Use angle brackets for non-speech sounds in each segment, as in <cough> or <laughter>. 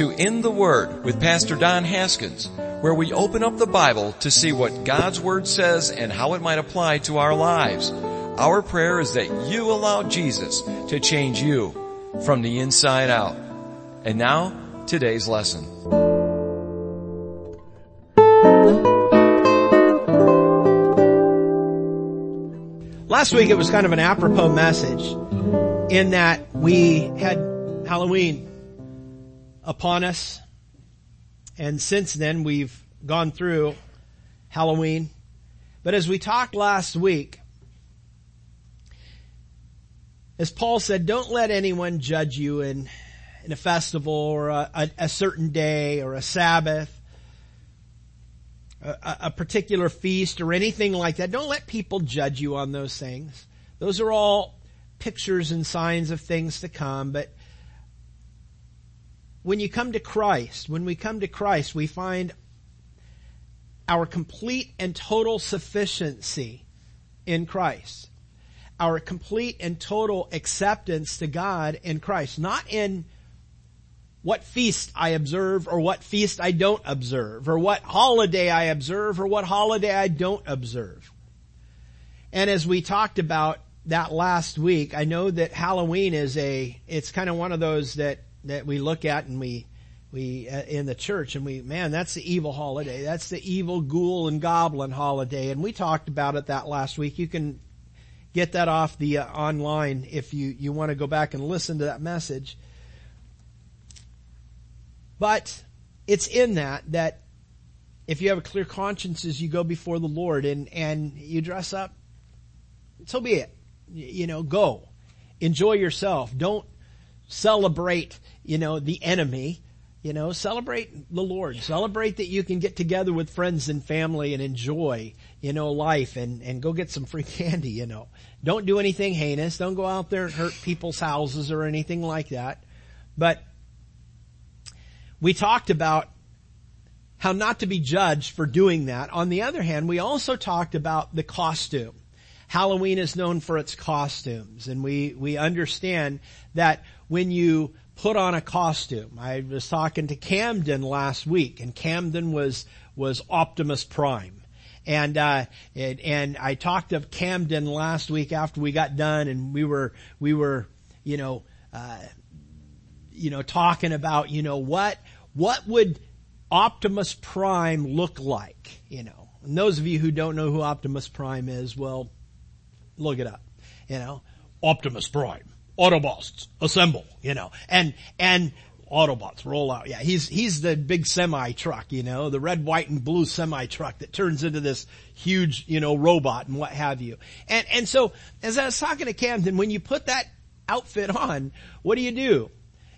to In the Word with Pastor Don Haskins, where we open up the Bible to see what God's Word says and how it might apply to our lives. Our prayer is that you allow Jesus to change you from the inside out. And now, today's lesson. Last week it was kind of an apropos message in that we had Halloween upon us. And since then we've gone through Halloween. But as we talked last week, as Paul said, don't let anyone judge you in, in a festival or a, a, a certain day or a Sabbath, a, a particular feast or anything like that. Don't let people judge you on those things. Those are all pictures and signs of things to come, but when you come to Christ, when we come to Christ, we find our complete and total sufficiency in Christ. Our complete and total acceptance to God in Christ. Not in what feast I observe or what feast I don't observe or what holiday I observe or what holiday I don't observe. And as we talked about that last week, I know that Halloween is a, it's kind of one of those that that we look at and we we uh, in the church and we man that's the evil holiday. That's the evil ghoul and goblin holiday. And we talked about it that last week. You can get that off the uh, online if you you want to go back and listen to that message. But it's in that that if you have a clear conscience as you go before the Lord and and you dress up so be it. You know go. Enjoy yourself. Don't celebrate you know, the enemy. You know, celebrate the Lord. Celebrate that you can get together with friends and family and enjoy, you know, life and, and go get some free <laughs> candy, you know. Don't do anything heinous. Don't go out there and hurt people's houses or anything like that. But we talked about how not to be judged for doing that. On the other hand, we also talked about the costume. Halloween is known for its costumes and we, we understand that when you put on a costume. I was talking to Camden last week and Camden was, was Optimus Prime. And, uh, and, and I talked of Camden last week after we got done and we were, we were, you know, uh, you know, talking about, you know, what, what would Optimus Prime look like, you know? And those of you who don't know who Optimus Prime is, well, look it up, you know? Optimus Prime. Autobots assemble, you know, and, and Autobots roll out. Yeah, he's, he's the big semi truck, you know, the red, white, and blue semi truck that turns into this huge, you know, robot and what have you. And, and so, as I was talking to Camden, when you put that outfit on, what do you do?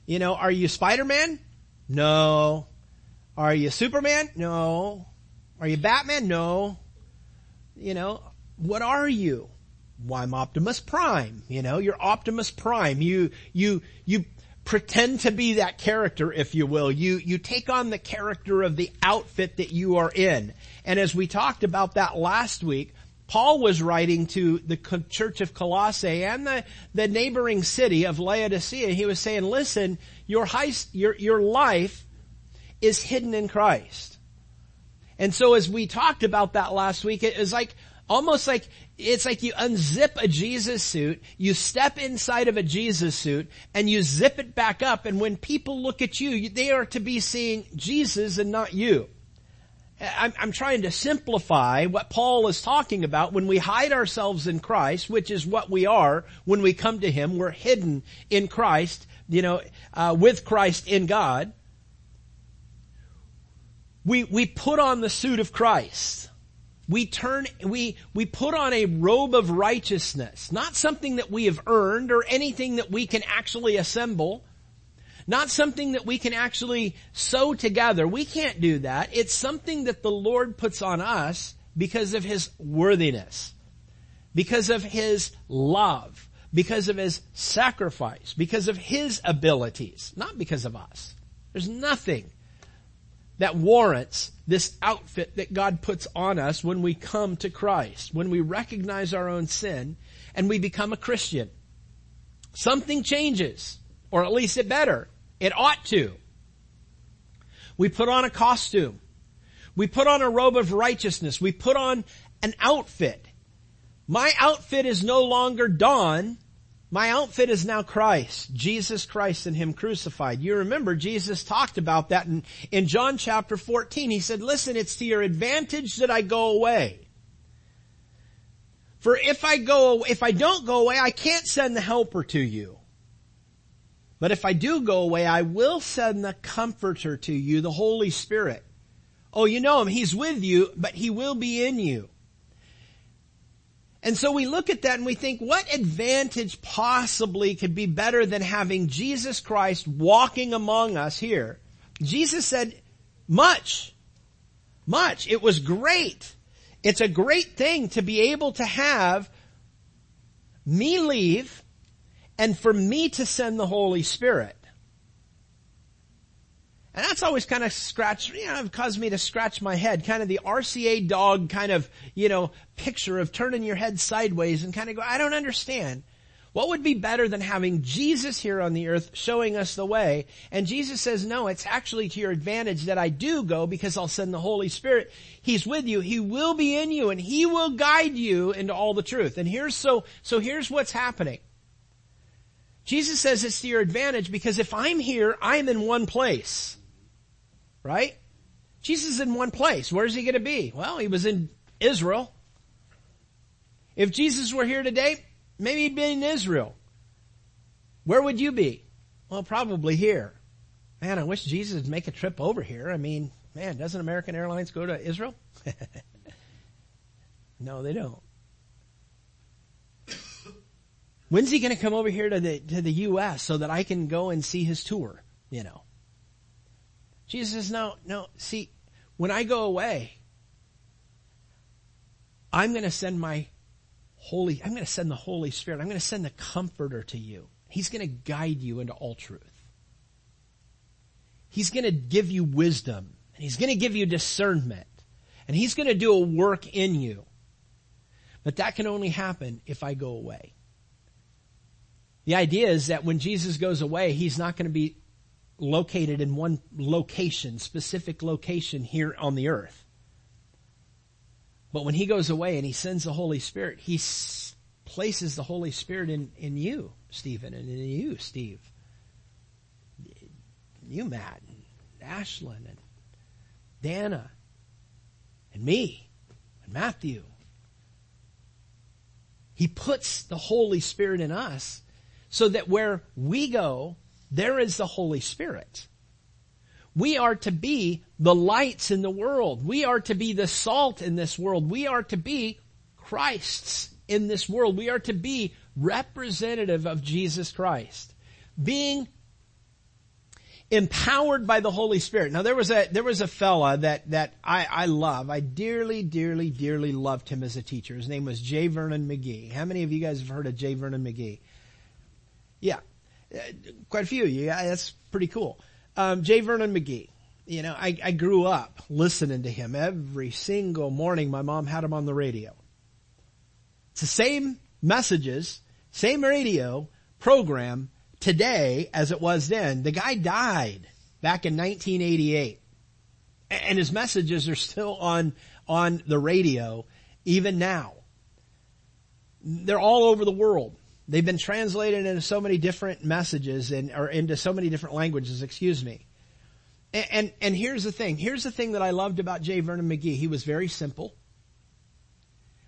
You know, are you Spider-Man? No. Are you Superman? No. Are you Batman? No. You know, what are you? Well, I'm Optimus Prime. You know, you're Optimus Prime. You, you, you pretend to be that character, if you will. You, you take on the character of the outfit that you are in. And as we talked about that last week, Paul was writing to the church of Colossae and the, the neighboring city of Laodicea. He was saying, listen, your, high, your, your life is hidden in Christ. And so as we talked about that last week, it was like, almost like it's like you unzip a Jesus suit, you step inside of a Jesus suit, and you zip it back up, and when people look at you, they are to be seeing Jesus and not you. I'm, I'm, trying to simplify what Paul is talking about when we hide ourselves in Christ, which is what we are when we come to Him. We're hidden in Christ, you know, uh, with Christ in God. We, we put on the suit of Christ we turn, we, we put on a robe of righteousness, not something that we have earned or anything that we can actually assemble, not something that we can actually sew together. We can't do that. It's something that the Lord puts on us because of His worthiness, because of His love, because of His sacrifice, because of His abilities, not because of us. There's nothing that warrants this outfit that God puts on us when we come to Christ, when we recognize our own sin and we become a Christian. Something changes, or at least it better. It ought to. We put on a costume. We put on a robe of righteousness. We put on an outfit. My outfit is no longer Don. My outfit is now Christ, Jesus Christ and Him crucified. You remember Jesus talked about that in, in John chapter 14. He said, listen, it's to your advantage that I go away. For if I go, if I don't go away, I can't send the helper to you. But if I do go away, I will send the comforter to you, the Holy Spirit. Oh, you know him. He's with you, but he will be in you. And so we look at that and we think, what advantage possibly could be better than having Jesus Christ walking among us here? Jesus said, much. Much. It was great. It's a great thing to be able to have me leave and for me to send the Holy Spirit. And that's always kind of scratched, you know, caused me to scratch my head, kind of the RCA dog kind of, you know, picture of turning your head sideways and kind of go, I don't understand. What would be better than having Jesus here on the earth showing us the way? And Jesus says, no, it's actually to your advantage that I do go because I'll send the Holy Spirit. He's with you. He will be in you and He will guide you into all the truth. And here's so, so here's what's happening. Jesus says it's to your advantage because if I'm here, I'm in one place. Right? Jesus is in one place. Where's he going to be? Well, he was in Israel. If Jesus were here today, maybe he'd be in Israel. Where would you be? Well, probably here. Man, I wish Jesus would make a trip over here. I mean, man, doesn't American Airlines go to Israel? <laughs> no, they don't. When's he going to come over here to the to the U.S. so that I can go and see his tour? You know. Jesus says, no, no, see, when I go away, I'm going to send my Holy, I'm going to send the Holy Spirit. I'm going to send the Comforter to you. He's going to guide you into all truth. He's going to give you wisdom. And He's going to give you discernment. And He's going to do a work in you. But that can only happen if I go away. The idea is that when Jesus goes away, He's not going to be located in one location, specific location here on the earth. But when he goes away and he sends the Holy Spirit, he s- places the Holy Spirit in, in you, Stephen, and in you, Steve. You, Matt, and Ashlyn, and Dana, and me, and Matthew. He puts the Holy Spirit in us so that where we go, there is the Holy Spirit. We are to be the lights in the world. We are to be the salt in this world. We are to be Christ's in this world. We are to be representative of Jesus Christ. Being empowered by the Holy Spirit. Now there was a, there was a fella that, that I, I love. I dearly, dearly, dearly loved him as a teacher. His name was J. Vernon McGee. How many of you guys have heard of J. Vernon McGee? Yeah. Uh, quite a few of you. That's pretty cool. Um, J. Vernon McGee. You know, I, I grew up listening to him every single morning. My mom had him on the radio. It's the same messages, same radio program today as it was then. The guy died back in 1988. And his messages are still on, on the radio even now. They're all over the world. They've been translated into so many different messages and, or into so many different languages, excuse me. And, and, and here's the thing. Here's the thing that I loved about J. Vernon McGee. He was very simple.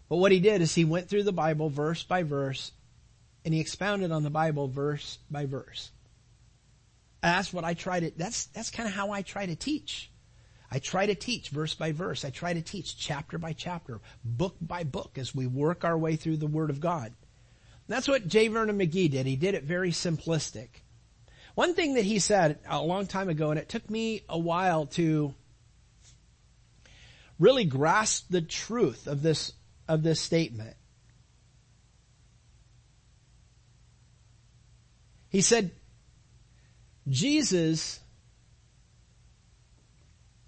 But what he did is he went through the Bible verse by verse and he expounded on the Bible verse by verse. that's what I try to, that's, that's kind of how I try to teach. I try to teach verse by verse. I try to teach chapter by chapter, book by book as we work our way through the Word of God. That's what J. Vernon McGee did. He did it very simplistic. One thing that he said a long time ago, and it took me a while to really grasp the truth of this, of this statement. He said, Jesus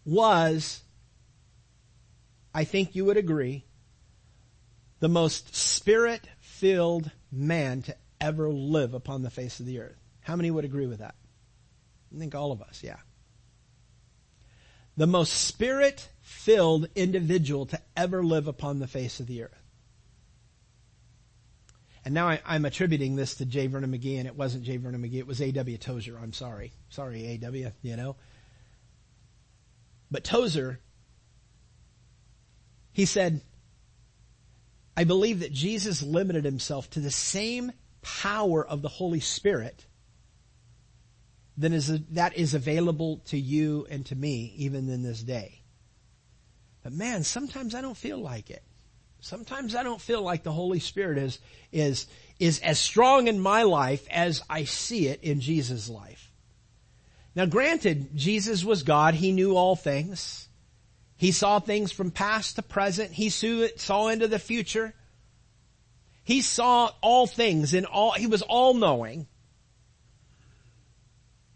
was, I think you would agree, the most spirit filled man to ever live upon the face of the earth. How many would agree with that? I think all of us, yeah. the most spirit filled individual to ever live upon the face of the earth. And now I, am attributing this to J. Vernon McGee, and it wasn't J. Vernon McGee, it was A.W. Tozer. I'm sorry. Sorry, A.W., you know. But Tozer, he said, I believe that Jesus limited himself to the same power of the Holy Spirit that is, that is available to you and to me even in this day. But man, sometimes I don't feel like it. Sometimes I don't feel like the Holy Spirit is, is, is as strong in my life as I see it in Jesus' life. Now granted, Jesus was God. He knew all things. He saw things from past to present. He saw into the future. He saw all things in all, he was all knowing.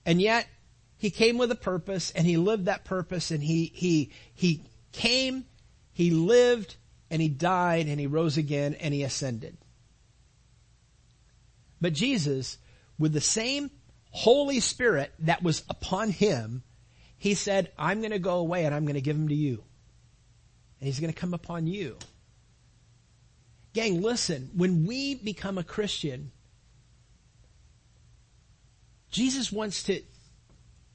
And yet, he came with a purpose and he lived that purpose and he, he, he came, he lived, and he died and he rose again and he ascended. But Jesus, with the same Holy Spirit that was upon him, he said, I'm going to go away and I'm going to give him to you. And he's going to come upon you. Gang, listen, when we become a Christian, Jesus wants to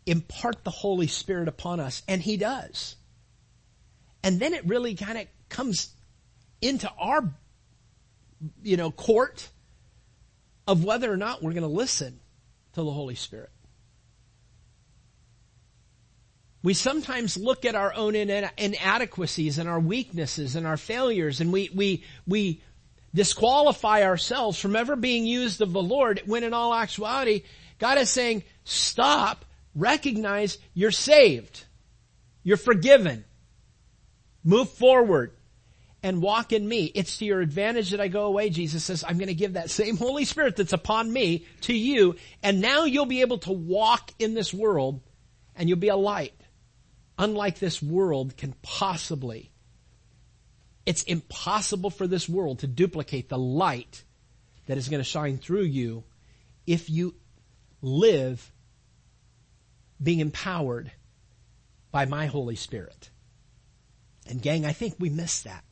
impart the Holy Spirit upon us, and he does. And then it really kind of comes into our, you know, court of whether or not we're going to listen to the Holy Spirit. We sometimes look at our own inadequacies and our weaknesses and our failures and we, we, we disqualify ourselves from ever being used of the Lord when in all actuality, God is saying, stop, recognize you're saved. You're forgiven. Move forward and walk in me. It's to your advantage that I go away. Jesus says, I'm going to give that same Holy Spirit that's upon me to you. And now you'll be able to walk in this world and you'll be a light. Unlike this world can possibly. It's impossible for this world to duplicate the light that is going to shine through you if you live being empowered by my Holy Spirit. And gang, I think we miss that.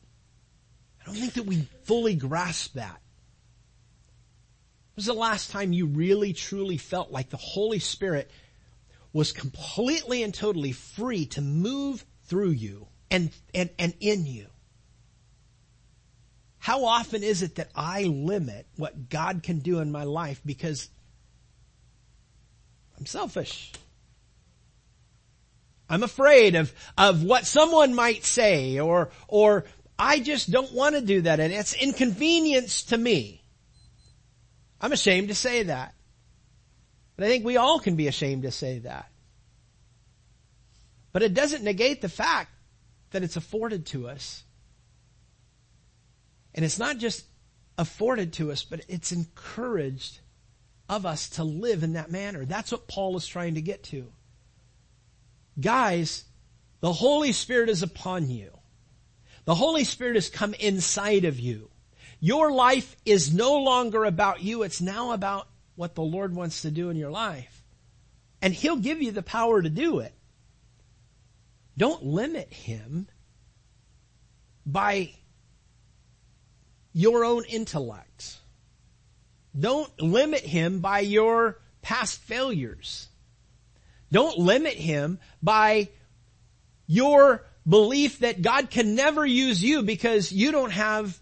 I don't think that we fully grasp that. When was the last time you really truly felt like the Holy Spirit was completely and totally free to move through you and, and, and in you? How often is it that I limit what God can do in my life because I'm selfish? I'm afraid of, of what someone might say or, or I just don't want to do that and it's inconvenience to me. I'm ashamed to say that. I think we all can be ashamed to say that. But it doesn't negate the fact that it's afforded to us. And it's not just afforded to us, but it's encouraged of us to live in that manner. That's what Paul is trying to get to. Guys, the Holy Spirit is upon you. The Holy Spirit has come inside of you. Your life is no longer about you. It's now about what the Lord wants to do in your life. And He'll give you the power to do it. Don't limit Him by your own intellect. Don't limit Him by your past failures. Don't limit Him by your belief that God can never use you because you don't have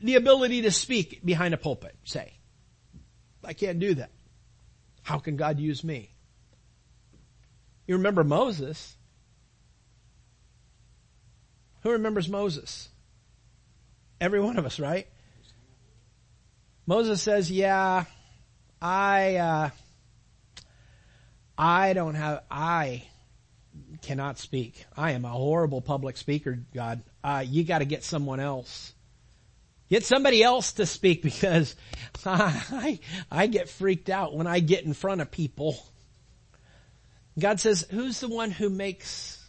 the ability to speak behind a pulpit, say. I can't do that. How can God use me? You remember Moses. Who remembers Moses? Every one of us, right? Moses says, yeah, I, uh, I don't have, I cannot speak. I am a horrible public speaker, God. Uh, you gotta get someone else. Get somebody else to speak because I, I get freaked out when I get in front of people. God says, who's the one who makes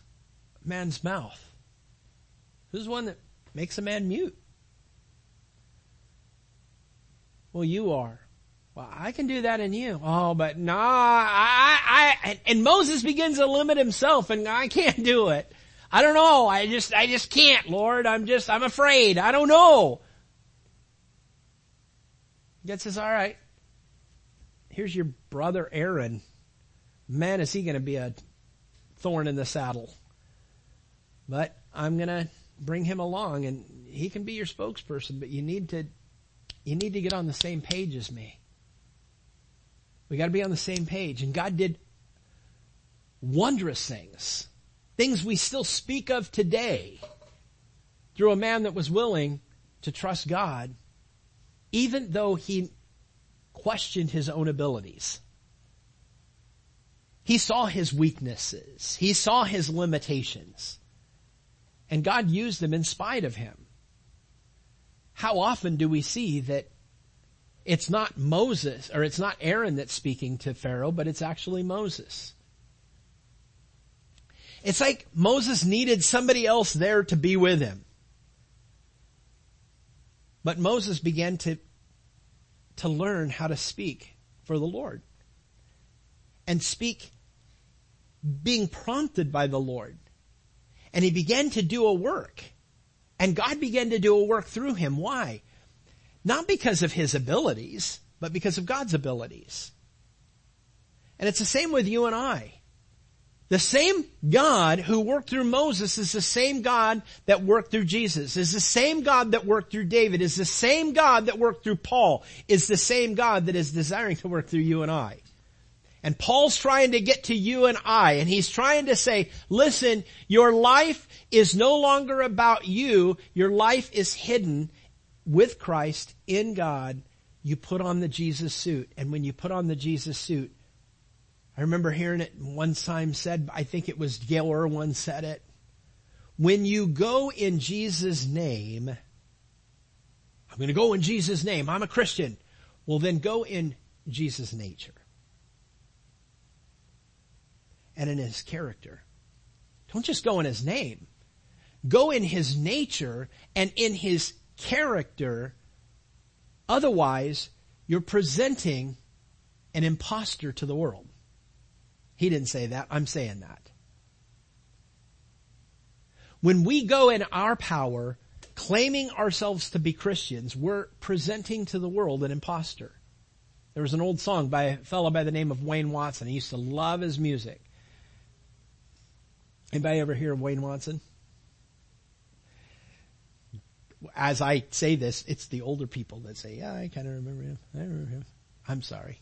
man's mouth? Who's the one that makes a man mute? Well, you are. Well, I can do that in you. Oh, but nah, I, I, and Moses begins to limit himself and I can't do it. I don't know. I just, I just can't, Lord. I'm just, I'm afraid. I don't know. God says, all right, here's your brother Aaron. Man, is he going to be a thorn in the saddle. But I'm going to bring him along and he can be your spokesperson, but you need to, you need to get on the same page as me. We gotta be on the same page. And God did wondrous things. Things we still speak of today through a man that was willing to trust God, even though he questioned his own abilities. He saw his weaknesses. He saw his limitations. And God used them in spite of him. How often do we see that it's not Moses, or it's not Aaron that's speaking to Pharaoh, but it's actually Moses. It's like Moses needed somebody else there to be with him. But Moses began to, to learn how to speak for the Lord. And speak being prompted by the Lord. And he began to do a work. And God began to do a work through him. Why? Not because of his abilities, but because of God's abilities. And it's the same with you and I. The same God who worked through Moses is the same God that worked through Jesus, is the same God that worked through David, is the same God that worked through Paul, is the same God that is desiring to work through you and I. And Paul's trying to get to you and I, and he's trying to say, listen, your life is no longer about you, your life is hidden with Christ in God, you put on the Jesus suit. And when you put on the Jesus suit, I remember hearing it one time said, I think it was Gayle Erwin said it. When you go in Jesus' name, I'm going to go in Jesus' name. I'm a Christian. Well, then go in Jesus' nature and in his character. Don't just go in his name. Go in his nature and in his character. Otherwise, you're presenting an impostor to the world. He didn't say that. I'm saying that. When we go in our power, claiming ourselves to be Christians, we're presenting to the world an impostor. There was an old song by a fellow by the name of Wayne Watson. He used to love his music. Anybody ever hear of Wayne Watson? as I say this, it's the older people that say, yeah, I kind of remember him. I remember him. I'm sorry.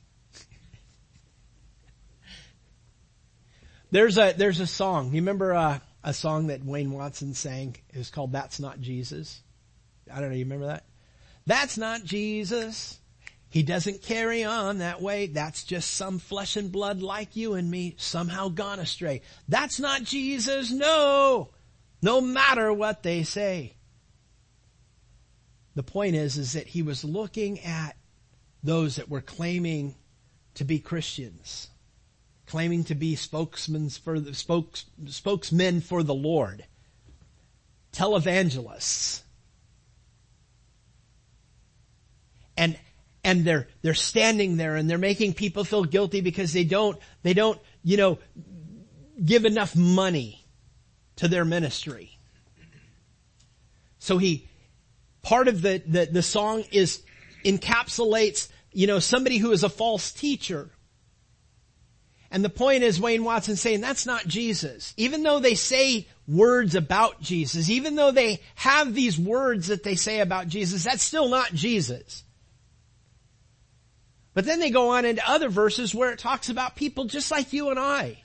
There's a, there's a song. You remember, uh, a song that Wayne Watson sang? It was called That's Not Jesus. I don't know, you remember that? That's not Jesus. He doesn't carry on that way. That's just some flesh and blood like you and me, somehow gone astray. That's not Jesus, no! No matter what they say. The point is, is that he was looking at those that were claiming to be Christians, claiming to be spokesmen for the spokes, spokesmen for the Lord, televangelists. And, and they're, they're standing there and they're making people feel guilty because they don't, they don't, you know, give enough money to their ministry. So he, part of the, the, the song is encapsulates, you know, somebody who is a false teacher. And the point is Wayne Watson saying that's not Jesus. Even though they say words about Jesus, even though they have these words that they say about Jesus, that's still not Jesus. But then they go on into other verses where it talks about people just like you and I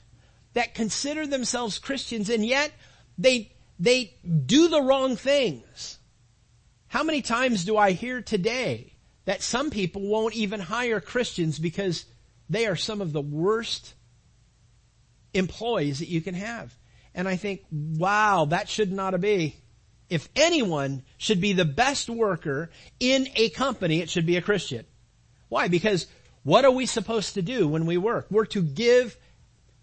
that consider themselves Christians and yet they, they do the wrong things. How many times do I hear today that some people won't even hire Christians because they are some of the worst employees that you can have? And I think, wow, that should not be. If anyone should be the best worker in a company, it should be a Christian. Why? Because what are we supposed to do when we work? We're to give,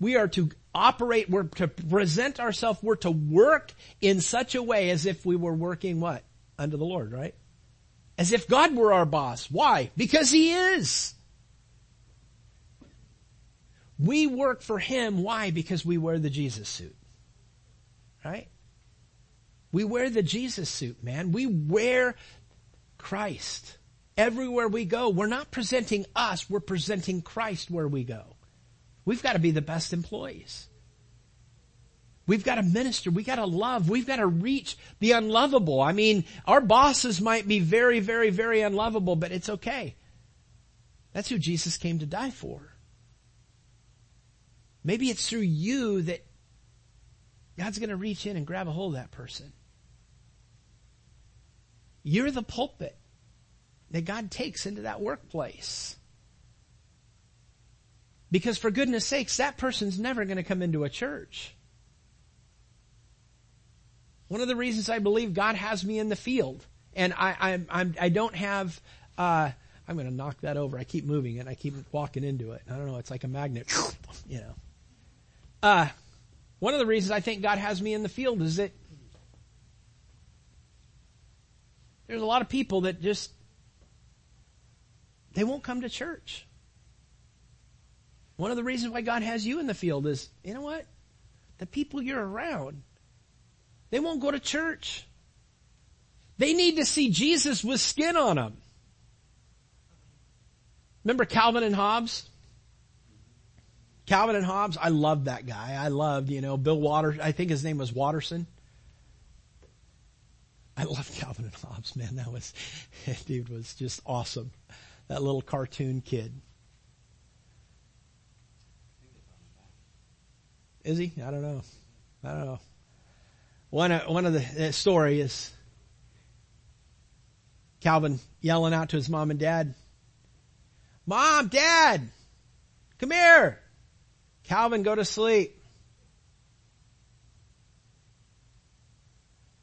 we are to operate, we're to present ourselves, we're to work in such a way as if we were working what? Under the Lord, right? As if God were our boss. Why? Because He is. We work for Him. Why? Because we wear the Jesus suit. Right? We wear the Jesus suit, man. We wear Christ. Everywhere we go, we're not presenting us, we're presenting Christ where we go. We've got to be the best employees. We've got to minister. We've got to love. We've got to reach the unlovable. I mean, our bosses might be very, very, very unlovable, but it's okay. That's who Jesus came to die for. Maybe it's through you that God's going to reach in and grab a hold of that person. You're the pulpit that God takes into that workplace. Because for goodness sakes, that person's never going to come into a church. One of the reasons I believe God has me in the field, and I, I, I'm, I don't have, uh, I'm going to knock that over. I keep moving it. I keep walking into it. I don't know. It's like a magnet, you know. Uh, one of the reasons I think God has me in the field is that there's a lot of people that just they won't come to church. One of the reasons why God has you in the field is, you know what? The people you're around, they won't go to church. They need to see Jesus with skin on them. Remember Calvin and Hobbes? Calvin and Hobbes, I loved that guy. I loved, you know, Bill Waters, I think his name was Watterson. I loved Calvin and Hobbes, man. That was, <laughs> dude was just awesome. That little cartoon kid. Is he? I don't know. I don't know. One, uh, one of the story is Calvin yelling out to his mom and dad, Mom, Dad, come here. Calvin, go to sleep.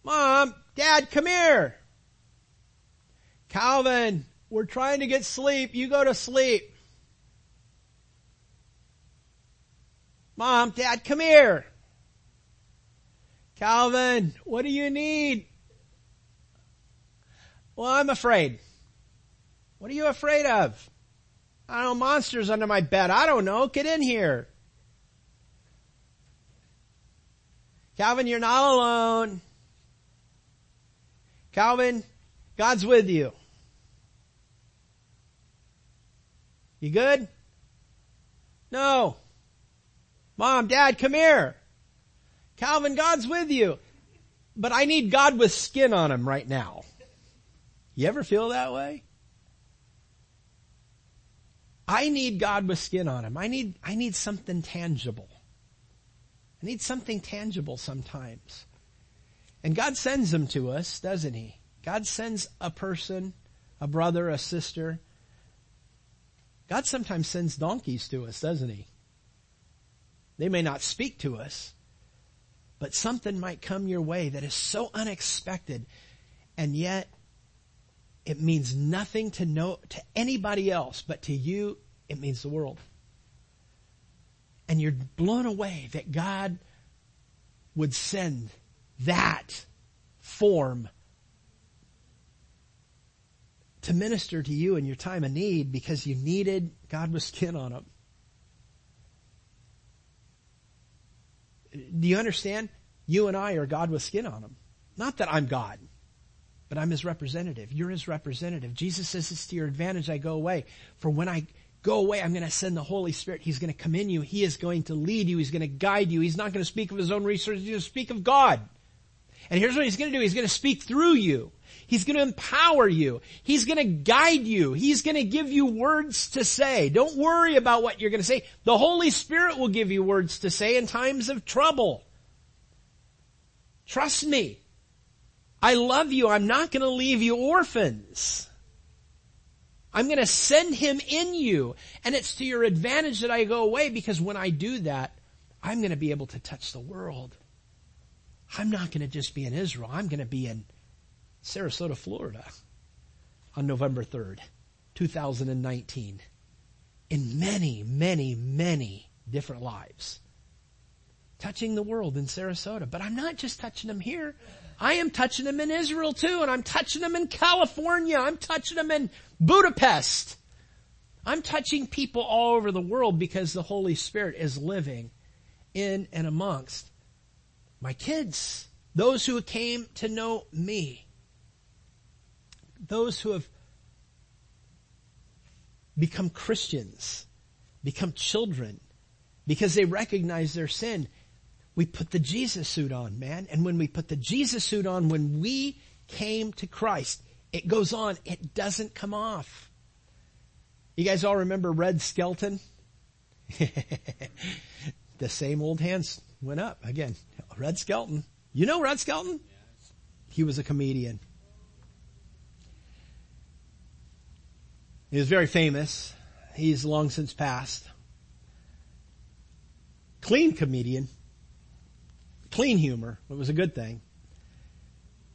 Mom, Dad, come here. Calvin, we're trying to get sleep. You go to sleep. Mom, Dad, come here. Calvin, what do you need? Well, I'm afraid. What are you afraid of? I don't know, monsters under my bed. I don't know. Get in here. Calvin, you're not alone. Calvin, God's with you. You good? No. Mom, dad, come here. Calvin, God's with you. But I need God with skin on him right now. You ever feel that way? I need God with skin on him. I need, I need something tangible. Need something tangible sometimes. And God sends them to us, doesn't He? God sends a person, a brother, a sister. God sometimes sends donkeys to us, doesn't He? They may not speak to us, but something might come your way that is so unexpected, and yet it means nothing to know to anybody else, but to you, it means the world. And you're blown away that God would send that form to minister to you in your time of need because you needed God with skin on them. Do you understand? You and I are God with skin on them. Not that I'm God, but I'm His representative. You're His representative. Jesus says it's to your advantage I go away. For when I go away, I'm going to send the Holy Spirit. He's going to come in you. He is going to lead you. He's going to guide you. He's not going to speak of His own research. He's going to speak of God. And here's what He's going to do. He's going to speak through you. He's going to empower you. He's going to guide you. He's going to give you words to say. Don't worry about what you're going to say. The Holy Spirit will give you words to say in times of trouble. Trust me. I love you. I'm not going to leave you orphans. I'm going to send him in you. And it's to your advantage that I go away because when I do that, I'm going to be able to touch the world. I'm not going to just be in Israel. I'm going to be in Sarasota, Florida on November 3rd, 2019 in many, many, many different lives. Touching the world in Sarasota. But I'm not just touching them here. I am touching them in Israel too, and I'm touching them in California. I'm touching them in Budapest. I'm touching people all over the world because the Holy Spirit is living in and amongst my kids, those who came to know me, those who have become Christians, become children, because they recognize their sin. We put the Jesus suit on, man. And when we put the Jesus suit on, when we came to Christ, it goes on. It doesn't come off. You guys all remember Red Skelton? <laughs> the same old hands went up again. Red Skelton. You know Red Skelton? He was a comedian. He was very famous. He's long since passed. Clean comedian. Clean humor. It was a good thing.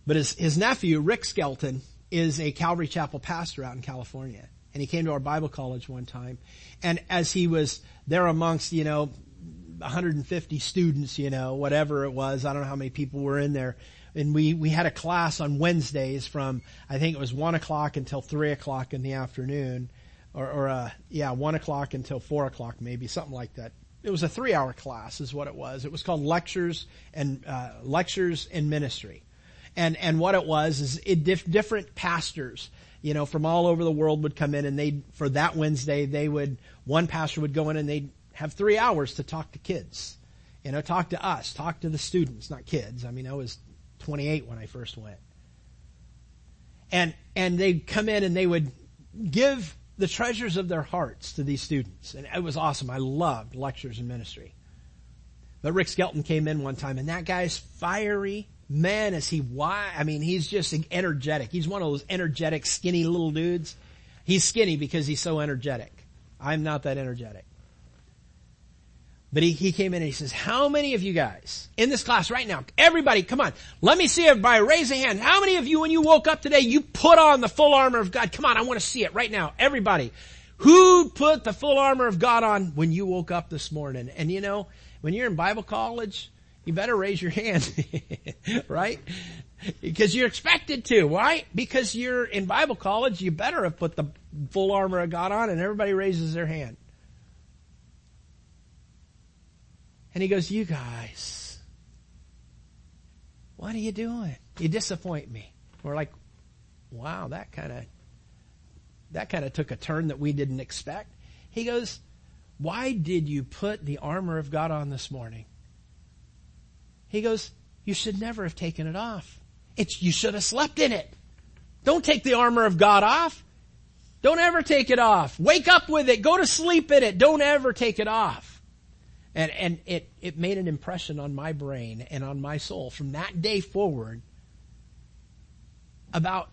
But his, his nephew, Rick Skelton, is a Calvary Chapel pastor out in California. And he came to our Bible college one time. And as he was there amongst, you know, 150 students, you know, whatever it was, I don't know how many people were in there. And we, we had a class on Wednesdays from, I think it was one o'clock until three o'clock in the afternoon. Or, or uh, yeah, one o'clock until four o'clock maybe, something like that. It was a three hour class is what it was. It was called lectures and, uh, lectures in ministry. And, and what it was is it diff- different pastors, you know, from all over the world would come in and they, for that Wednesday, they would, one pastor would go in and they'd have three hours to talk to kids. You know, talk to us, talk to the students, not kids. I mean, I was 28 when I first went. And, and they'd come in and they would give the treasures of their hearts to these students. And it was awesome. I loved lectures and ministry. But Rick Skelton came in one time and that guy's fiery man is he why I mean he's just energetic. He's one of those energetic skinny little dudes. He's skinny because he's so energetic. I'm not that energetic. But he, he came in and he says, how many of you guys in this class right now, everybody, come on, let me see everybody, raise a hand. How many of you when you woke up today, you put on the full armor of God? Come on, I want to see it right now. Everybody. Who put the full armor of God on when you woke up this morning? And you know, when you're in Bible college, you better raise your hand, <laughs> right? Because you're expected to, right? Because you're in Bible college, you better have put the full armor of God on and everybody raises their hand. And he goes, you guys, what are you doing? You disappoint me. We're like, wow, that kind of, that kind of took a turn that we didn't expect. He goes, why did you put the armor of God on this morning? He goes, you should never have taken it off. It's, you should have slept in it. Don't take the armor of God off. Don't ever take it off. Wake up with it. Go to sleep in it. Don't ever take it off. And, and it, it made an impression on my brain and on my soul from that day forward about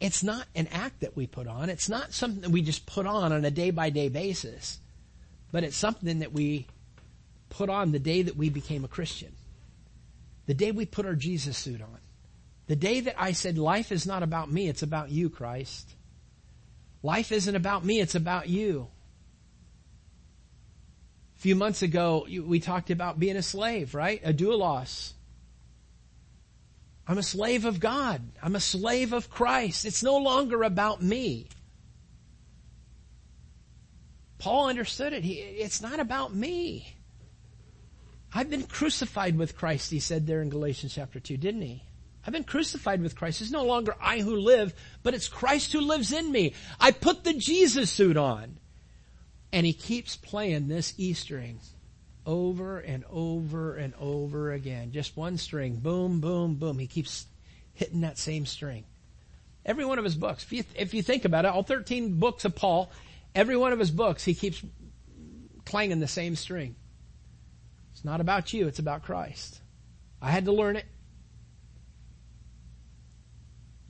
it's not an act that we put on. It's not something that we just put on on a day by day basis, but it's something that we put on the day that we became a Christian. The day we put our Jesus suit on. The day that I said, life is not about me, it's about you, Christ. Life isn't about me, it's about you. Few months ago, we talked about being a slave, right? A doulos. I'm a slave of God. I'm a slave of Christ. It's no longer about me. Paul understood it. He, it's not about me. I've been crucified with Christ, he said there in Galatians chapter 2, didn't he? I've been crucified with Christ. It's no longer I who live, but it's Christ who lives in me. I put the Jesus suit on. And he keeps playing this E string over and over and over again. Just one string. Boom, boom, boom. He keeps hitting that same string. Every one of his books, if you, if you think about it, all 13 books of Paul, every one of his books, he keeps clanging the same string. It's not about you, it's about Christ. I had to learn it.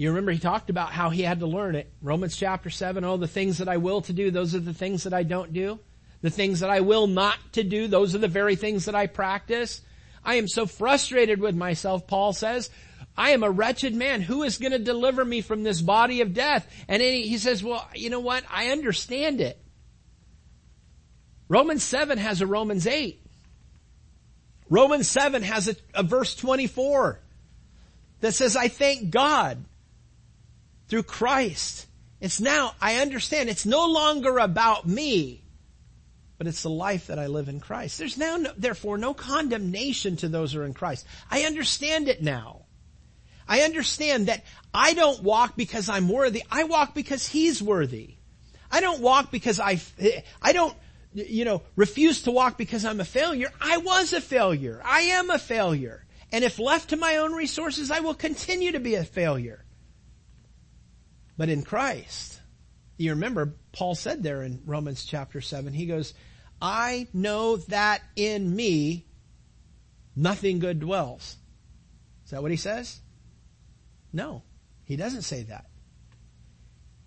You remember he talked about how he had to learn it. Romans chapter 7, oh, the things that I will to do, those are the things that I don't do. The things that I will not to do, those are the very things that I practice. I am so frustrated with myself, Paul says. I am a wretched man. Who is going to deliver me from this body of death? And he, says, well, you know what? I understand it. Romans 7 has a Romans 8. Romans 7 has a, a verse 24 that says, I thank God through Christ It's now, I understand, it's no longer about me, but it's the life that I live in Christ. There's now, no, therefore, no condemnation to those who are in Christ. I understand it now. I understand that I don't walk because I'm worthy. I walk because He's worthy. I don't walk because I, I don't, you know, refuse to walk because I'm a failure. I was a failure. I am a failure. And if left to my own resources, I will continue to be a failure. But in Christ, you remember Paul said there in Romans chapter 7, he goes, I know that in me nothing good dwells. Is that what he says? No, he doesn't say that.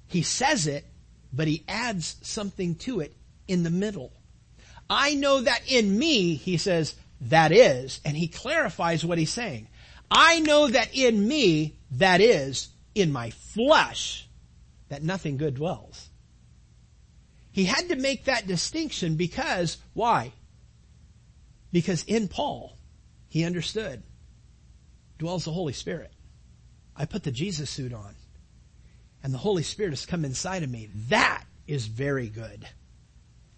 He says it, but he adds something to it in the middle. I know that in me, he says, that is, and he clarifies what he's saying. I know that in me, that is, in my flesh, that nothing good dwells. He had to make that distinction because, why? Because in Paul, he understood, dwells the Holy Spirit. I put the Jesus suit on, and the Holy Spirit has come inside of me. That is very good.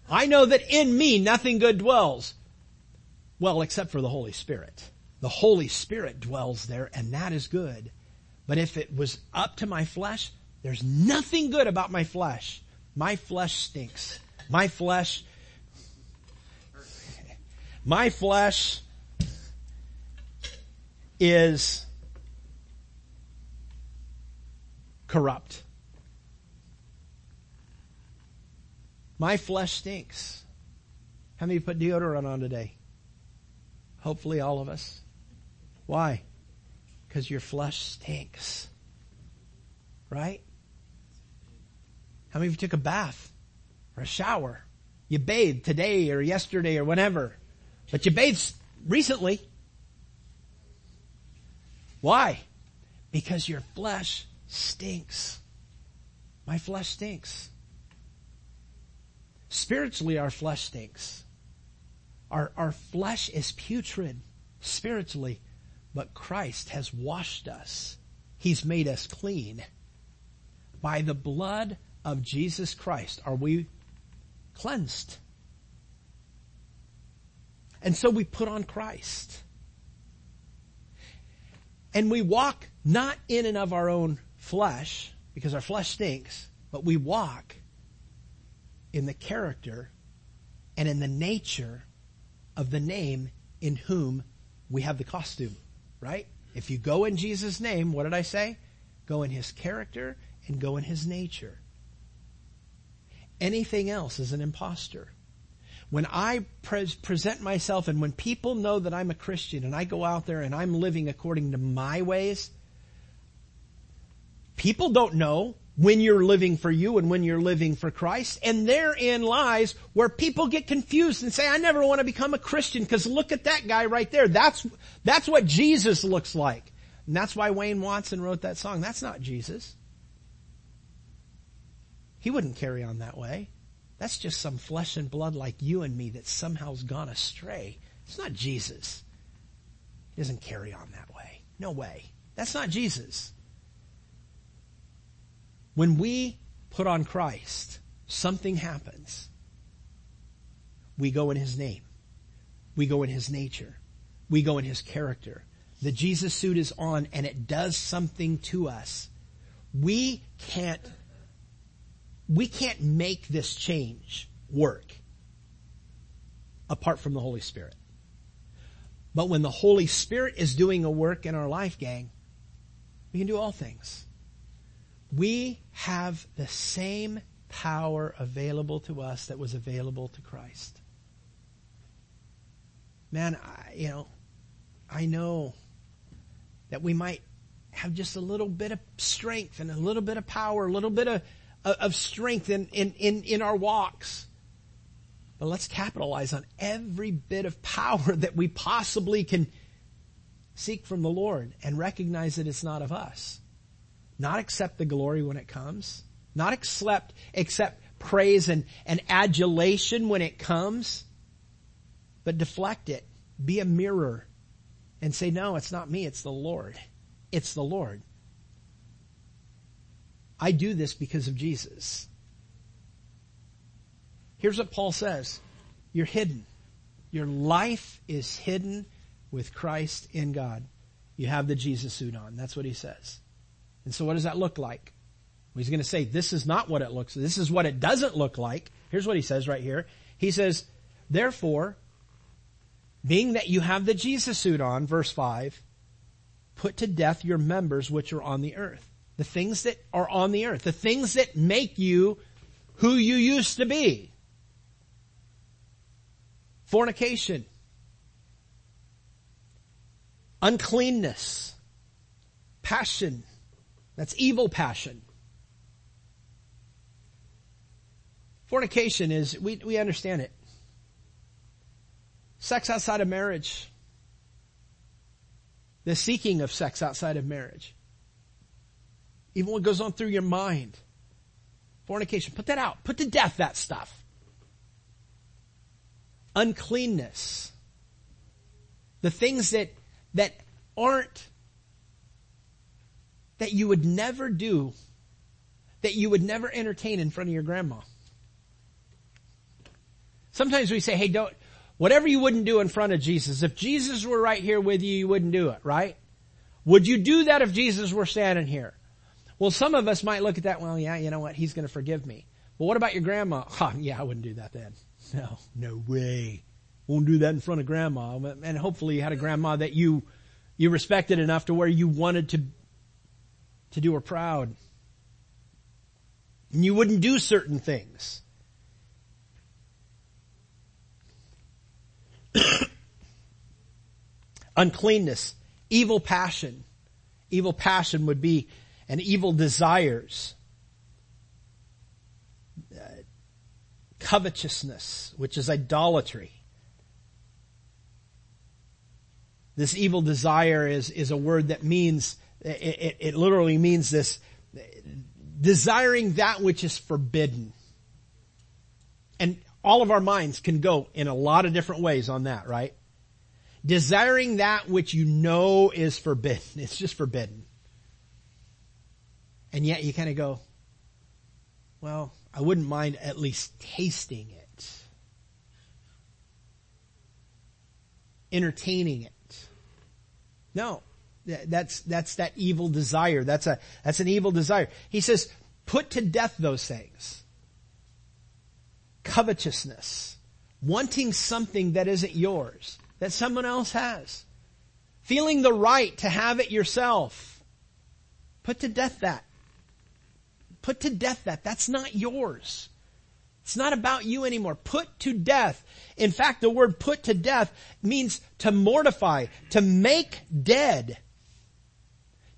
I know that in me nothing good dwells. Well, except for the Holy Spirit. The Holy Spirit dwells there and that is good. But if it was up to my flesh, there's nothing good about my flesh. My flesh stinks. My flesh, my flesh is corrupt. My flesh stinks. How many put deodorant on today? Hopefully all of us. Why? Because your flesh stinks. Right? How many of you took a bath or a shower? You bathed today or yesterday or whenever, but you bathed recently. Why? Because your flesh stinks. My flesh stinks. Spiritually, our flesh stinks. Our, our flesh is putrid spiritually, but Christ has washed us. He's made us clean. By the blood of Jesus Christ are we cleansed. And so we put on Christ. And we walk not in and of our own flesh, because our flesh stinks, but we walk in the character and in the nature of the name in whom we have the costume, right? If you go in Jesus' name, what did I say? Go in his character and go in his nature. Anything else is an impostor. When I pre- present myself and when people know that I'm a Christian and I go out there and I'm living according to my ways, people don't know when you're living for you and when you're living for Christ. And therein lies where people get confused and say, I never want to become a Christian because look at that guy right there. That's, that's what Jesus looks like. And that's why Wayne Watson wrote that song. That's not Jesus. He wouldn't carry on that way. That's just some flesh and blood like you and me that somehow's gone astray. It's not Jesus. He doesn't carry on that way. No way. That's not Jesus. When we put on Christ, something happens. We go in His name. We go in His nature. We go in His character. The Jesus suit is on and it does something to us. We can't, we can't make this change work apart from the Holy Spirit. But when the Holy Spirit is doing a work in our life, gang, we can do all things we have the same power available to us that was available to Christ. Man, I, you know, I know that we might have just a little bit of strength and a little bit of power, a little bit of, of strength in, in, in, in our walks. But let's capitalize on every bit of power <laughs> that we possibly can seek from the Lord and recognize that it's not of us. Not accept the glory when it comes. Not accept, accept praise and, and adulation when it comes. But deflect it. Be a mirror and say, no, it's not me, it's the Lord. It's the Lord. I do this because of Jesus. Here's what Paul says. You're hidden. Your life is hidden with Christ in God. You have the Jesus suit on. That's what he says. And so what does that look like? Well, he's going to say, this is not what it looks, this is what it doesn't look like. Here's what he says right here. He says, therefore, being that you have the Jesus suit on, verse 5, put to death your members which are on the earth. The things that are on the earth. The things that make you who you used to be. Fornication. Uncleanness. Passion. That's evil passion. Fornication is, we, we understand it. Sex outside of marriage. The seeking of sex outside of marriage. Even what goes on through your mind. Fornication. Put that out. Put to death that stuff. Uncleanness. The things that, that aren't, that you would never do, that you would never entertain in front of your grandma. Sometimes we say, hey, don't, whatever you wouldn't do in front of Jesus, if Jesus were right here with you, you wouldn't do it, right? Would you do that if Jesus were standing here? Well, some of us might look at that, well, yeah, you know what? He's going to forgive me. Well, what about your grandma? <laughs> Yeah, I wouldn't do that then. No, no way. Won't do that in front of grandma. And hopefully you had a grandma that you, you respected enough to where you wanted to, to do her proud. And you wouldn't do certain things. <coughs> Uncleanness, evil passion. Evil passion would be and evil desires. Uh, covetousness, which is idolatry. This evil desire is, is a word that means, it, it, it literally means this, desiring that which is forbidden. And all of our minds can go in a lot of different ways on that, right? Desiring that which you know is forbidden. <laughs> It's just forbidden. And yet you kind of go, well, I wouldn't mind at least tasting it. Entertaining it. No. That's, that's that evil desire. That's a, that's an evil desire. He says, put to death those things covetousness, wanting something that isn't yours, that someone else has, feeling the right to have it yourself. Put to death that. Put to death that. That's not yours. It's not about you anymore. Put to death. In fact, the word put to death means to mortify, to make dead,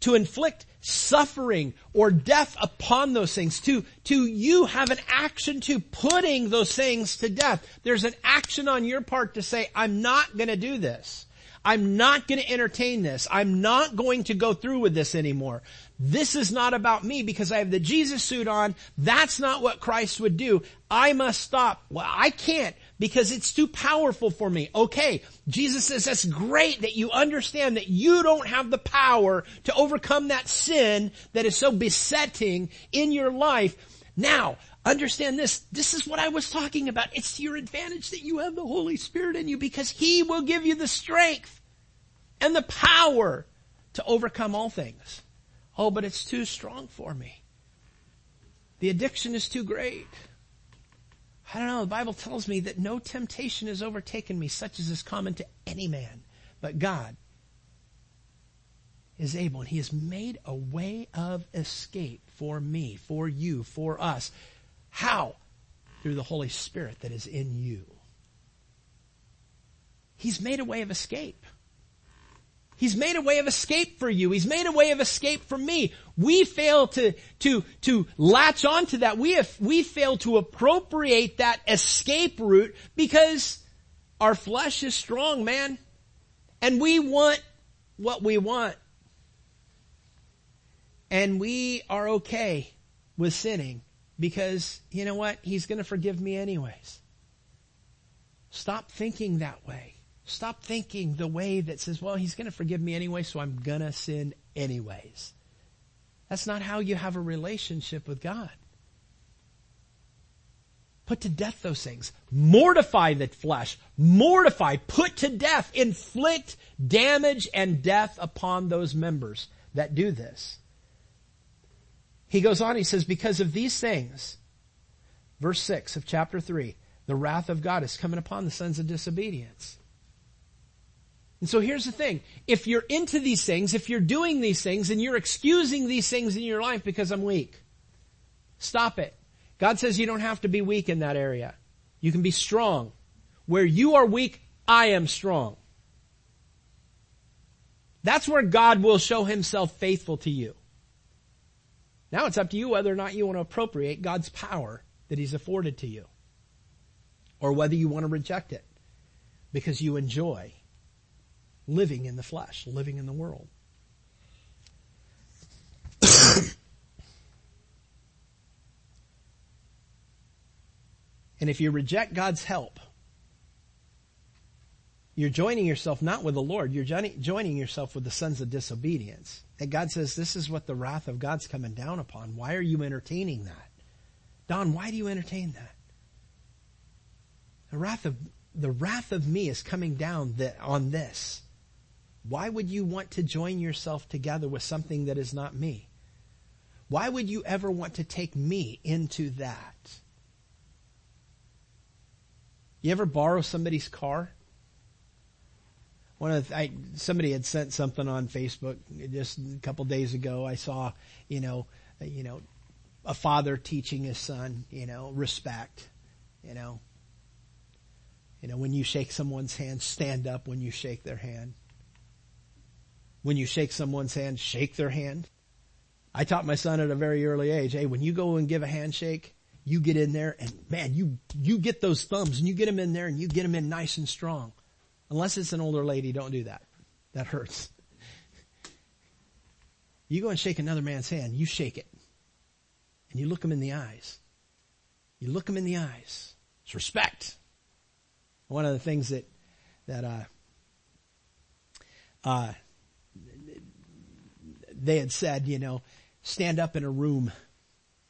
to inflict suffering or death upon those things, to, to you have an action to putting those things to death. There's an action on your part to say, I'm not gonna do this. I'm not gonna entertain this. I'm not going to go through with this anymore. This is not about me because I have the Jesus suit on. That's not what Christ would do. I must stop. Well, I can't because it's too powerful for me. Okay. Jesus says that's great that you understand that you don't have the power to overcome that sin that is so besetting in your life. Now, understand this. This is what I was talking about. It's to your advantage that you have the Holy Spirit in you because He will give you the strength and the power to overcome all things. Oh, but it's too strong for me. The addiction is too great. I don't know. The Bible tells me that no temptation has overtaken me such as is common to any man. But God is able and He has made a way of escape for me, for you, for us. How? Through the Holy Spirit that is in you. He's made a way of escape. He's made a way of escape for you. He's made a way of escape for me. We fail to, to, to latch onto that. We have, we fail to appropriate that escape route because our flesh is strong, man. And we want what we want. And we are okay with sinning because, you know what? He's gonna forgive me anyways. Stop thinking that way. Stop thinking the way that says, well, he's going to forgive me anyway, so I'm going to sin anyways. That's not how you have a relationship with God. Put to death those things. Mortify the flesh. Mortify. Put to death. Inflict damage and death upon those members that do this. He goes on, he says, because of these things, verse 6 of chapter 3, the wrath of God is coming upon the sons of disobedience. And so here's the thing. If you're into these things, if you're doing these things, and you're excusing these things in your life because I'm weak, stop it. God says you don't have to be weak in that area. You can be strong. Where you are weak, I am strong. That's where God will show himself faithful to you. Now it's up to you whether or not you want to appropriate God's power that he's afforded to you. Or whether you want to reject it because you enjoy living in the flesh, living in the world. <coughs> and if you reject God's help, you're joining yourself not with the Lord, you're joining yourself with the sons of disobedience. And God says, this is what the wrath of God's coming down upon. Why are you entertaining that? Don, why do you entertain that? The wrath of, the wrath of me is coming down that, on this. Why would you want to join yourself together with something that is not me? Why would you ever want to take me into that? You ever borrow somebody's car? One of the, I, somebody had sent something on Facebook just a couple days ago. I saw, you know, you know, a father teaching his son, you know, respect, you know, you know, when you shake someone's hand, stand up when you shake their hand. When you shake someone's hand, shake their hand. I taught my son at a very early age, hey, when you go and give a handshake, you get in there and man, you, you get those thumbs and you get them in there and you get them in nice and strong. Unless it's an older lady, don't do that. That hurts. You go and shake another man's hand, you shake it. And you look him in the eyes. You look him in the eyes. It's respect. One of the things that, that, uh, uh, they had said, you know, stand up in a room.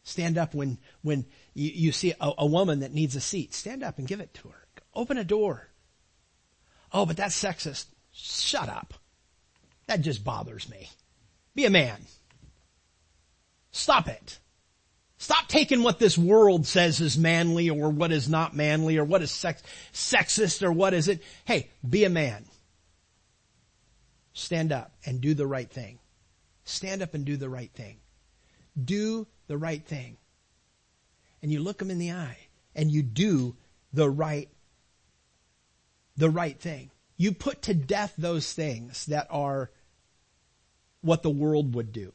Stand up when, when you, you see a, a woman that needs a seat. Stand up and give it to her. Open a door. Oh, but that's sexist. Shut up. That just bothers me. Be a man. Stop it. Stop taking what this world says is manly or what is not manly or what is sex, sexist or what is it. Hey, be a man. Stand up and do the right thing. Stand up and do the right thing. Do the right thing. And you look them in the eye and you do the right, the right thing. You put to death those things that are what the world would do.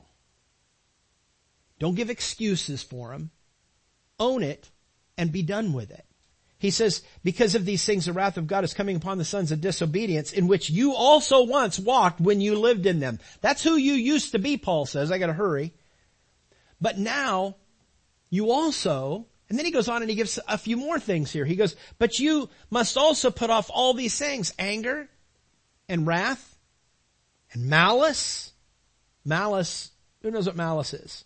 Don't give excuses for them. Own it and be done with it. He says, because of these things, the wrath of God is coming upon the sons of disobedience in which you also once walked when you lived in them. That's who you used to be, Paul says. I gotta hurry. But now, you also, and then he goes on and he gives a few more things here. He goes, but you must also put off all these things, anger and wrath and malice. Malice, who knows what malice is?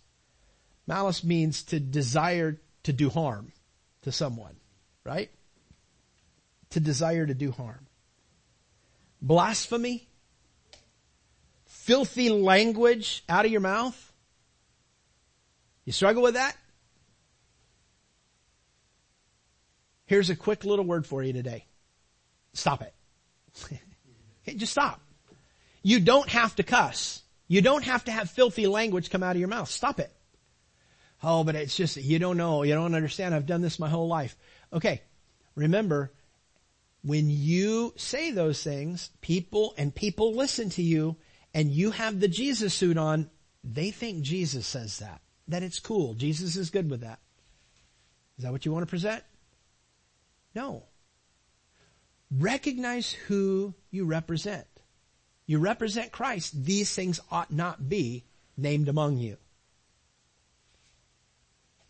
Malice means to desire to do harm to someone right? To desire to do harm. Blasphemy, filthy language out of your mouth. You struggle with that? Here's a quick little word for you today. Stop it. <laughs> just stop. You don't have to cuss. You don't have to have filthy language come out of your mouth. Stop it. Oh, but it's just, you don't know, you don't understand. I've done this my whole life. Okay. Remember, when you say those things, people and people listen to you and you have the Jesus suit on, they think Jesus says that. That it's cool. Jesus is good with that. Is that what you want to present? No. Recognize who you represent. You represent Christ. These things ought not be named among you.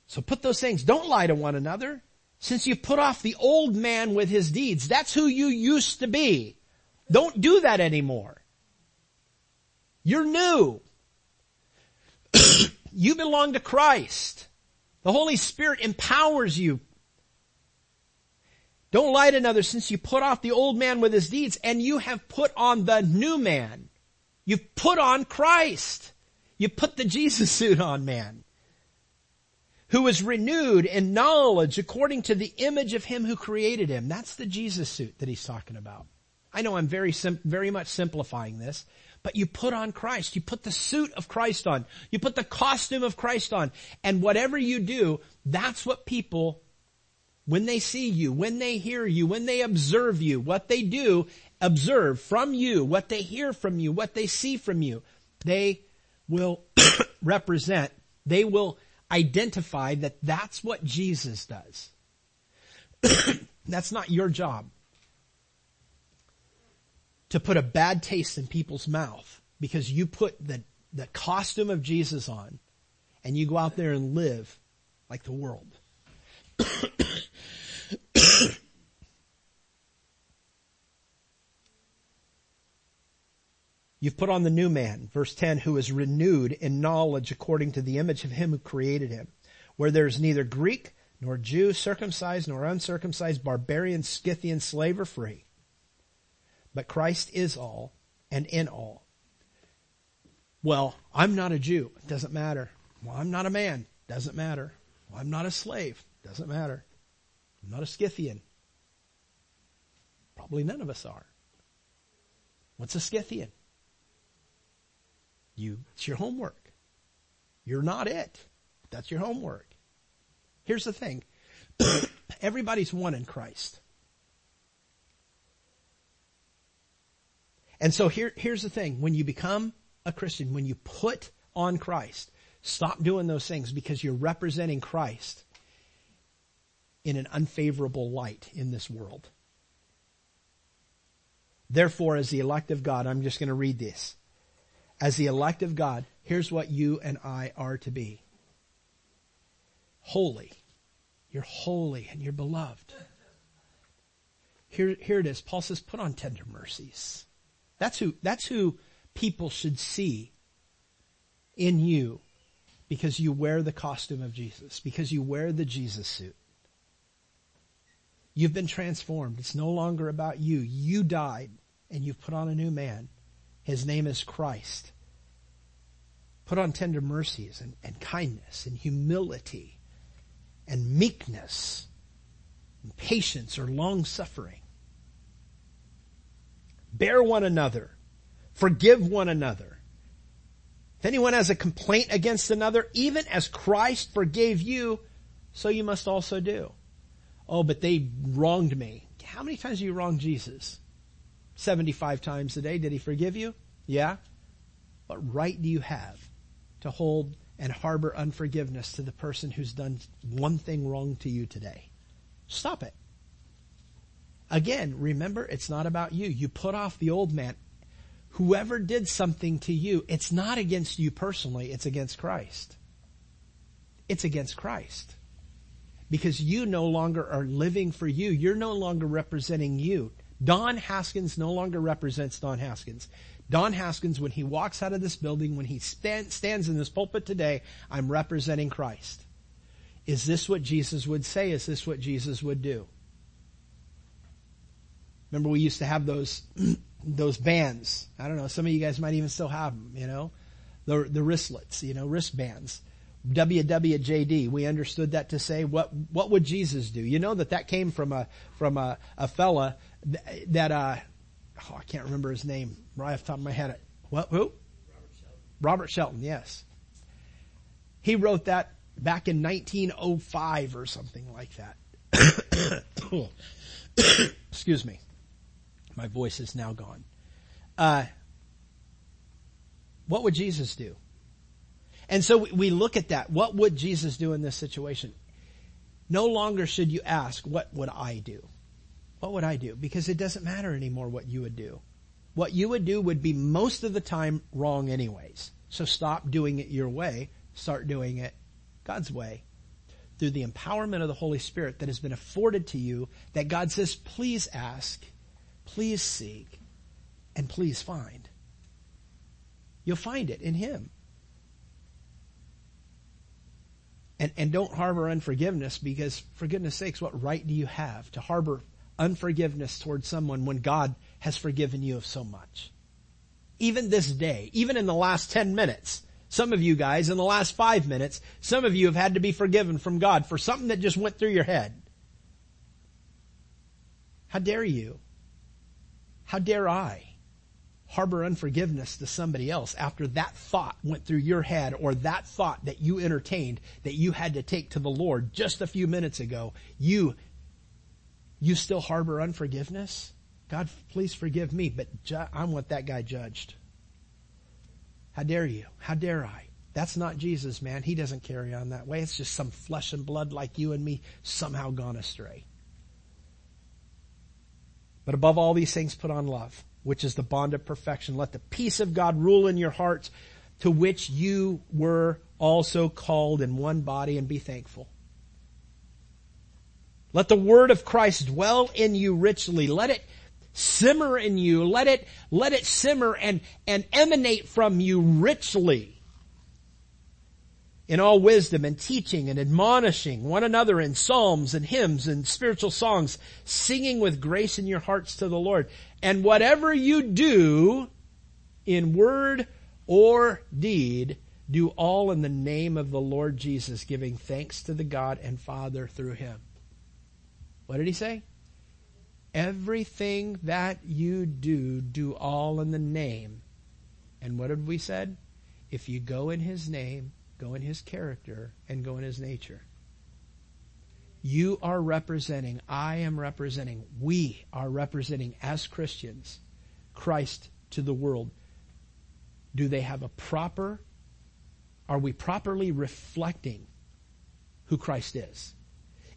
So put those things. Don't lie to one another. Since you put off the old man with his deeds, that's who you used to be. Don't do that anymore. You're new. <coughs> You belong to Christ. The Holy Spirit empowers you. Don't lie to another since you put off the old man with his deeds and you have put on the new man. You've put on Christ. You put the Jesus suit on man. Who was renewed in knowledge according to the image of him who created him. That's the Jesus suit that he's talking about. I know I'm very, sim- very much simplifying this, but you put on Christ. You put the suit of Christ on. You put the costume of Christ on. And whatever you do, that's what people, when they see you, when they hear you, when they observe you, what they do, observe from you, what they hear from you, what they see from you, they will <coughs> represent, they will identify that that's what Jesus does. <coughs> that's not your job to put a bad taste in people's mouth because you put the, the costume of Jesus on and you go out there and live like the world. <coughs> <coughs> You've put on the new man, verse 10, who is renewed in knowledge according to the image of him who created him, where there is neither Greek nor Jew, circumcised nor uncircumcised, barbarian, Scythian, slave or free but Christ is all and in all. Well, I'm not a Jew. It doesn't matter. Well, I'm not a man. Doesn't matter. Well, I'm not a slave. Doesn't matter. I'm not a Scythian. Probably none of us are. What's a Scythian? You, it's your homework. You're not it. That's your homework. Here's the thing. <coughs> Everybody's one in Christ. And so here, here's the thing. When you become a Christian, when you put on Christ, stop doing those things because you're representing Christ in an unfavorable light in this world. Therefore, as the elect of God, I'm just going to read this. As the elect of God, here's what you and I are to be. Holy. You're holy and you're beloved. Here, here it is. Paul says, put on tender mercies. That's who, that's who people should see in you because you wear the costume of Jesus, because you wear the Jesus suit. You've been transformed. It's no longer about you. You died and you've put on a new man. His name is Christ. Put on tender mercies and, and kindness and humility and meekness and patience or long suffering. Bear one another. Forgive one another. If anyone has a complaint against another, even as Christ forgave you, so you must also do. Oh, but they wronged me. How many times have you wronged Jesus? 75 times a day. Did he forgive you? Yeah. What right do you have to hold and harbor unforgiveness to the person who's done one thing wrong to you today? Stop it. Again, remember, it's not about you. You put off the old man. Whoever did something to you, it's not against you personally, it's against Christ. It's against Christ. Because you no longer are living for you. You're no longer representing you. Don Haskins no longer represents Don Haskins. Don Haskins, when he walks out of this building, when he stand, stands in this pulpit today, I'm representing Christ. Is this what Jesus would say? Is this what Jesus would do? Remember we used to have those, <clears throat> those bands. I don't know, some of you guys might even still have them, you know? The, the wristlets, you know, wristbands. WWJD, we understood that to say, what, what would Jesus do? You know that that came from a, from a, a fella that, uh, oh, I can't remember his name right off the top of my head. What, who? Robert Shelton. Robert Shelton, yes. He wrote that back in 1905 or something like that. <coughs> Excuse me. My voice is now gone. Uh, what would Jesus do? And so we look at that. What would Jesus do in this situation? No longer should you ask, what would I do? What would I do? Because it doesn't matter anymore what you would do. What you would do would be most of the time wrong anyways. So stop doing it your way. Start doing it God's way through the empowerment of the Holy Spirit that has been afforded to you that God says, please ask Please seek and please find. You'll find it in Him. And, and don't harbor unforgiveness because for goodness sakes, what right do you have to harbor unforgiveness towards someone when God has forgiven you of so much? Even this day, even in the last 10 minutes, some of you guys in the last five minutes, some of you have had to be forgiven from God for something that just went through your head. How dare you? How dare I harbor unforgiveness to somebody else after that thought went through your head or that thought that you entertained that you had to take to the Lord just a few minutes ago? You, you still harbor unforgiveness? God, please forgive me, but ju- I want that guy judged. How dare you? How dare I? That's not Jesus, man. He doesn't carry on that way. It's just some flesh and blood like you and me somehow gone astray. But above all these things, put on love, which is the bond of perfection. Let the peace of God rule in your hearts, to which you were also called in one body, and be thankful. Let the word of Christ dwell in you richly. Let it simmer in you. Let it, let it simmer and, and emanate from you richly in all wisdom and teaching and admonishing one another in psalms and hymns and spiritual songs, singing with grace in your hearts to the Lord. And whatever you do in word or deed, do all in the name of the Lord Jesus, giving thanks to the God and Father through him. What did he say? Everything that you do, do all in the name. And what have we said? If you go in his name, go in his character, and go in his nature. You are representing, I am representing, we are representing as Christians Christ to the world. Do they have a proper, are we properly reflecting who Christ is?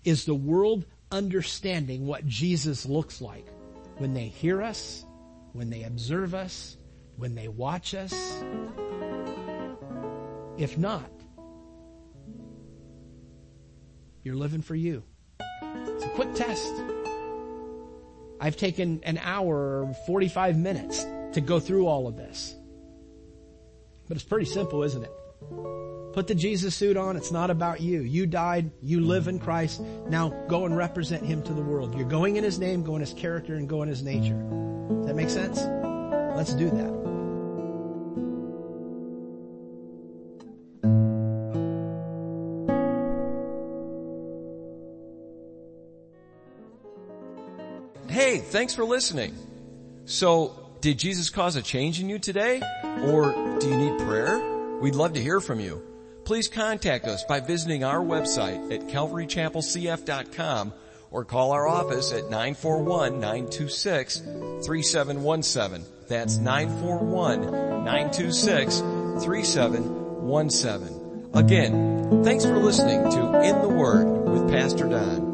Is the world understanding what Jesus looks like when they hear us, when they observe us, when they watch us? If not, you're living for you. It's a quick test. I've taken an hour or 45 minutes to go through all of this. But it's pretty simple, isn't it? Put the Jesus suit on. It's not about you. You died. You live in Christ. Now go and represent Him to the world. You're going in His name, go in His character, and go in His nature. Does that make sense? Let's do that. Thanks for listening. So, did Jesus cause a change in you today? Or do you need prayer? We'd love to hear from you. Please contact us by visiting our website at calvarychapelcf.com or call our office at 941-926-3717. That's 941-926-3717. Again, thanks for listening to In the Word with Pastor Don.